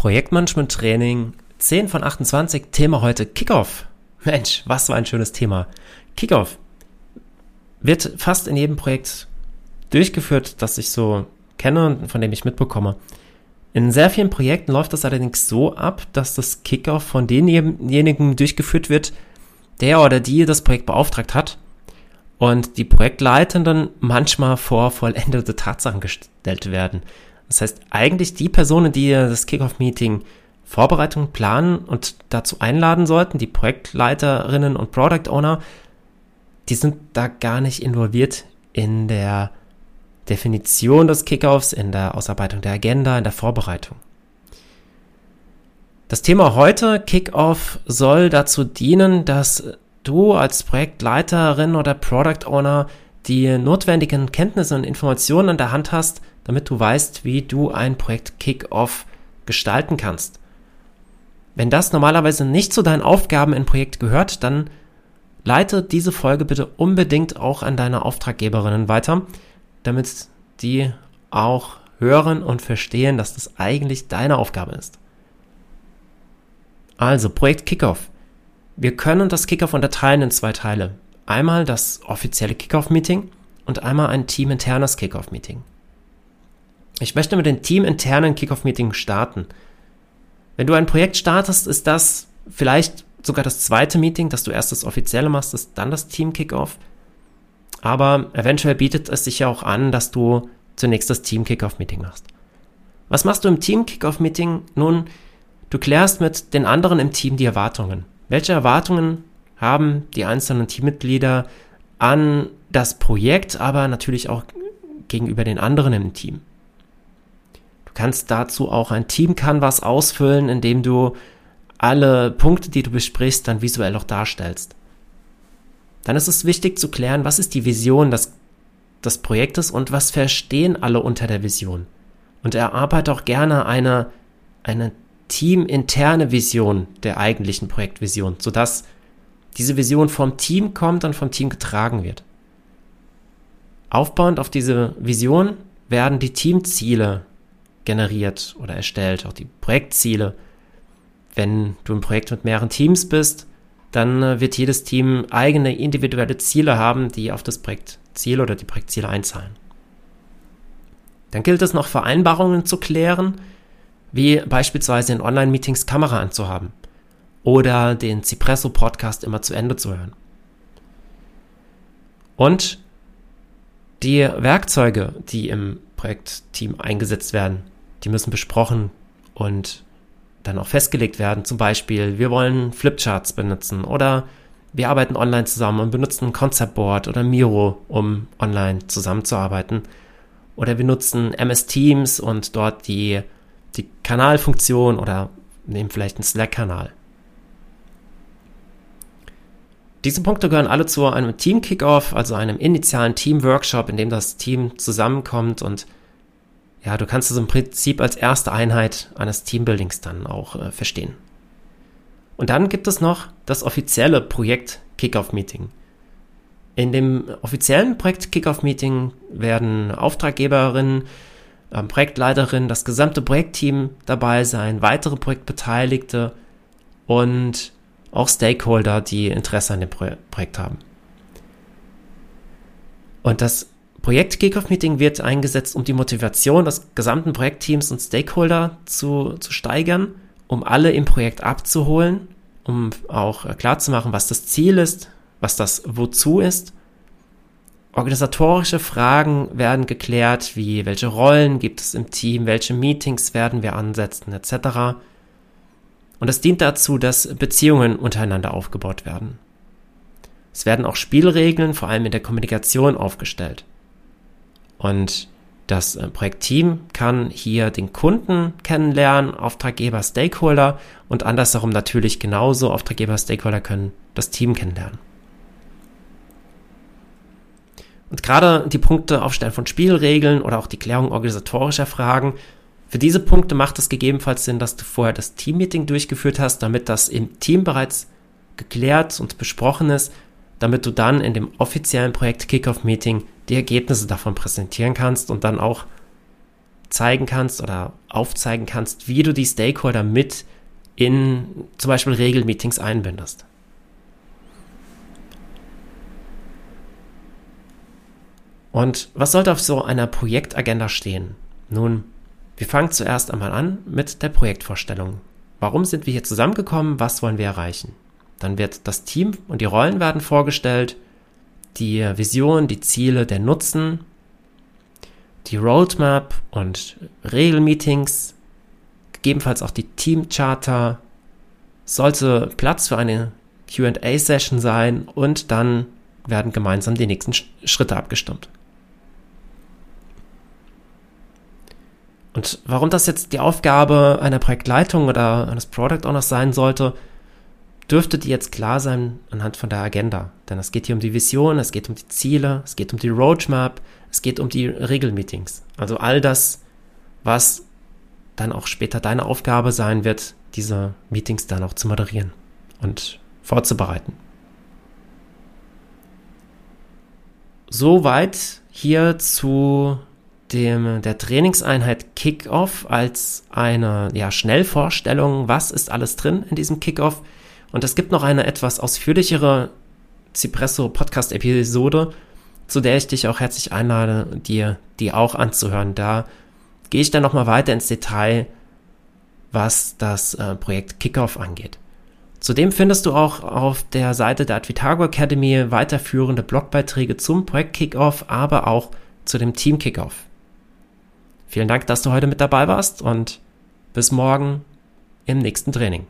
Projektmanagement Training 10 von 28, Thema heute Kickoff. Mensch, was für ein schönes Thema. Kickoff wird fast in jedem Projekt durchgeführt, das ich so kenne und von dem ich mitbekomme. In sehr vielen Projekten läuft das allerdings so ab, dass das Kickoff von denjenigen durchgeführt wird, der oder die das Projekt beauftragt hat und die Projektleitenden manchmal vor vollendete Tatsachen gestellt werden. Das heißt, eigentlich die Personen, die das Kickoff-Meeting Vorbereitung planen und dazu einladen sollten, die Projektleiterinnen und Product Owner, die sind da gar nicht involviert in der Definition des Kickoffs, in der Ausarbeitung der Agenda, in der Vorbereitung. Das Thema heute, Kickoff, soll dazu dienen, dass du als Projektleiterin oder Product Owner die notwendigen Kenntnisse und Informationen an der Hand hast, damit du weißt, wie du ein Projekt Kickoff gestalten kannst. Wenn das normalerweise nicht zu deinen Aufgaben im Projekt gehört, dann leite diese Folge bitte unbedingt auch an deine Auftraggeberinnen weiter, damit die auch hören und verstehen, dass das eigentlich deine Aufgabe ist. Also, Projekt Kickoff. Wir können das Kickoff unterteilen in zwei Teile. Einmal das offizielle Kickoff-Meeting und einmal ein teaminternes Kickoff-Meeting. Ich möchte mit dem teaminternen Kickoff-Meeting starten. Wenn du ein Projekt startest, ist das vielleicht sogar das zweite Meeting, dass du erst das offizielle machst, ist dann das Team-Kickoff. Aber eventuell bietet es sich ja auch an, dass du zunächst das Team-Kickoff-Meeting machst. Was machst du im Team-Kickoff-Meeting? Nun, du klärst mit den anderen im Team die Erwartungen. Welche Erwartungen haben die einzelnen Teammitglieder an das Projekt, aber natürlich auch gegenüber den anderen im Team? Kannst dazu auch ein Team-Canvas ausfüllen, indem du alle Punkte, die du besprichst, dann visuell auch darstellst. Dann ist es wichtig zu klären, was ist die Vision des, des Projektes und was verstehen alle unter der Vision. Und erarbeite auch gerne eine, eine teaminterne Vision der eigentlichen Projektvision, sodass diese Vision vom Team kommt und vom Team getragen wird. Aufbauend auf diese Vision werden die Teamziele generiert oder erstellt, auch die Projektziele. Wenn du ein Projekt mit mehreren Teams bist, dann äh, wird jedes Team eigene individuelle Ziele haben, die auf das Projektziel oder die Projektziele einzahlen. Dann gilt es noch Vereinbarungen zu klären, wie beispielsweise in Online-Meetings Kamera anzuhaben oder den Cipresso-Podcast immer zu Ende zu hören. Und die Werkzeuge, die im Projektteam eingesetzt werden, die müssen besprochen und dann auch festgelegt werden. Zum Beispiel, wir wollen Flipcharts benutzen oder wir arbeiten online zusammen und benutzen ein Concept Board oder Miro, um online zusammenzuarbeiten. Oder wir nutzen MS Teams und dort die die Kanalfunktion oder nehmen vielleicht einen Slack-Kanal. Diese Punkte gehören alle zu einem Team-Kickoff, also einem initialen Team-Workshop, in dem das Team zusammenkommt und ja, du kannst es im Prinzip als erste Einheit eines Teambuildings dann auch äh, verstehen. Und dann gibt es noch das offizielle Projekt Kickoff Meeting. In dem offiziellen Projekt Kickoff Meeting werden Auftraggeberinnen ähm, Projektleiterin, das gesamte Projektteam dabei sein, weitere Projektbeteiligte und auch Stakeholder, die Interesse an dem Pro Projekt haben. Und das Projekt Kickoff Meeting wird eingesetzt, um die Motivation des gesamten Projektteams und Stakeholder zu, zu steigern, um alle im Projekt abzuholen, um auch klarzumachen, was das Ziel ist, was das Wozu ist Organisatorische Fragen werden geklärt, wie welche Rollen gibt es im Team, welche Meetings werden wir ansetzen, etc. Und es dient dazu, dass Beziehungen untereinander aufgebaut werden. Es werden auch Spielregeln, vor allem in der Kommunikation, aufgestellt. Und das äh, Projektteam kann hier den Kunden kennenlernen, Auftraggeber, Stakeholder und andersherum natürlich genauso Auftraggeber, Stakeholder können das Team kennenlernen. Und gerade die Punkte Aufstellen von Spielregeln oder auch die Klärung organisatorischer Fragen, für diese Punkte macht es gegebenenfalls Sinn, dass du vorher das Teammeeting durchgeführt hast, damit das im Team bereits geklärt und besprochen ist, damit du dann in dem offiziellen Projekt Kickoff Meeting die Ergebnisse davon präsentieren kannst und dann auch zeigen kannst oder aufzeigen kannst, wie du die Stakeholder mit in zum Beispiel Regelmeetings einbindest. Und was sollte auf so einer Projektagenda stehen? Nun, wir fangen zuerst einmal an mit der Projektvorstellung. Warum sind wir hier zusammengekommen? Was wollen wir erreichen? Dann wird das Team und die Rollen werden vorgestellt, die Vision, die Ziele, der Nutzen, die Roadmap und Regelmeetings, gegebenenfalls auch die Teamcharter, sollte Platz für eine QA-Session sein und dann werden gemeinsam die nächsten Schritte abgestimmt. Und warum das jetzt die Aufgabe einer Projektleitung oder eines Product Owners sein sollte, dürfte dir jetzt klar sein anhand von der Agenda. Denn es geht hier um die Vision, es geht um die Ziele, es geht um die Roadmap, es geht um die Regelmeetings. Also all das, was dann auch später deine Aufgabe sein wird, diese Meetings dann auch zu moderieren und vorzubereiten. Soweit hier zu dem, der Trainingseinheit Kickoff als eine ja, Schnellvorstellung, was ist alles drin in diesem Kickoff. Und es gibt noch eine etwas ausführlichere Cipresso Podcast Episode, zu der ich dich auch herzlich einlade, dir die auch anzuhören. Da gehe ich dann nochmal weiter ins Detail, was das äh, Projekt Kickoff angeht. Zudem findest du auch auf der Seite der Advitago Academy weiterführende Blogbeiträge zum Projekt Kickoff, aber auch zu dem Team Kickoff. Vielen Dank, dass du heute mit dabei warst und bis morgen im nächsten Training.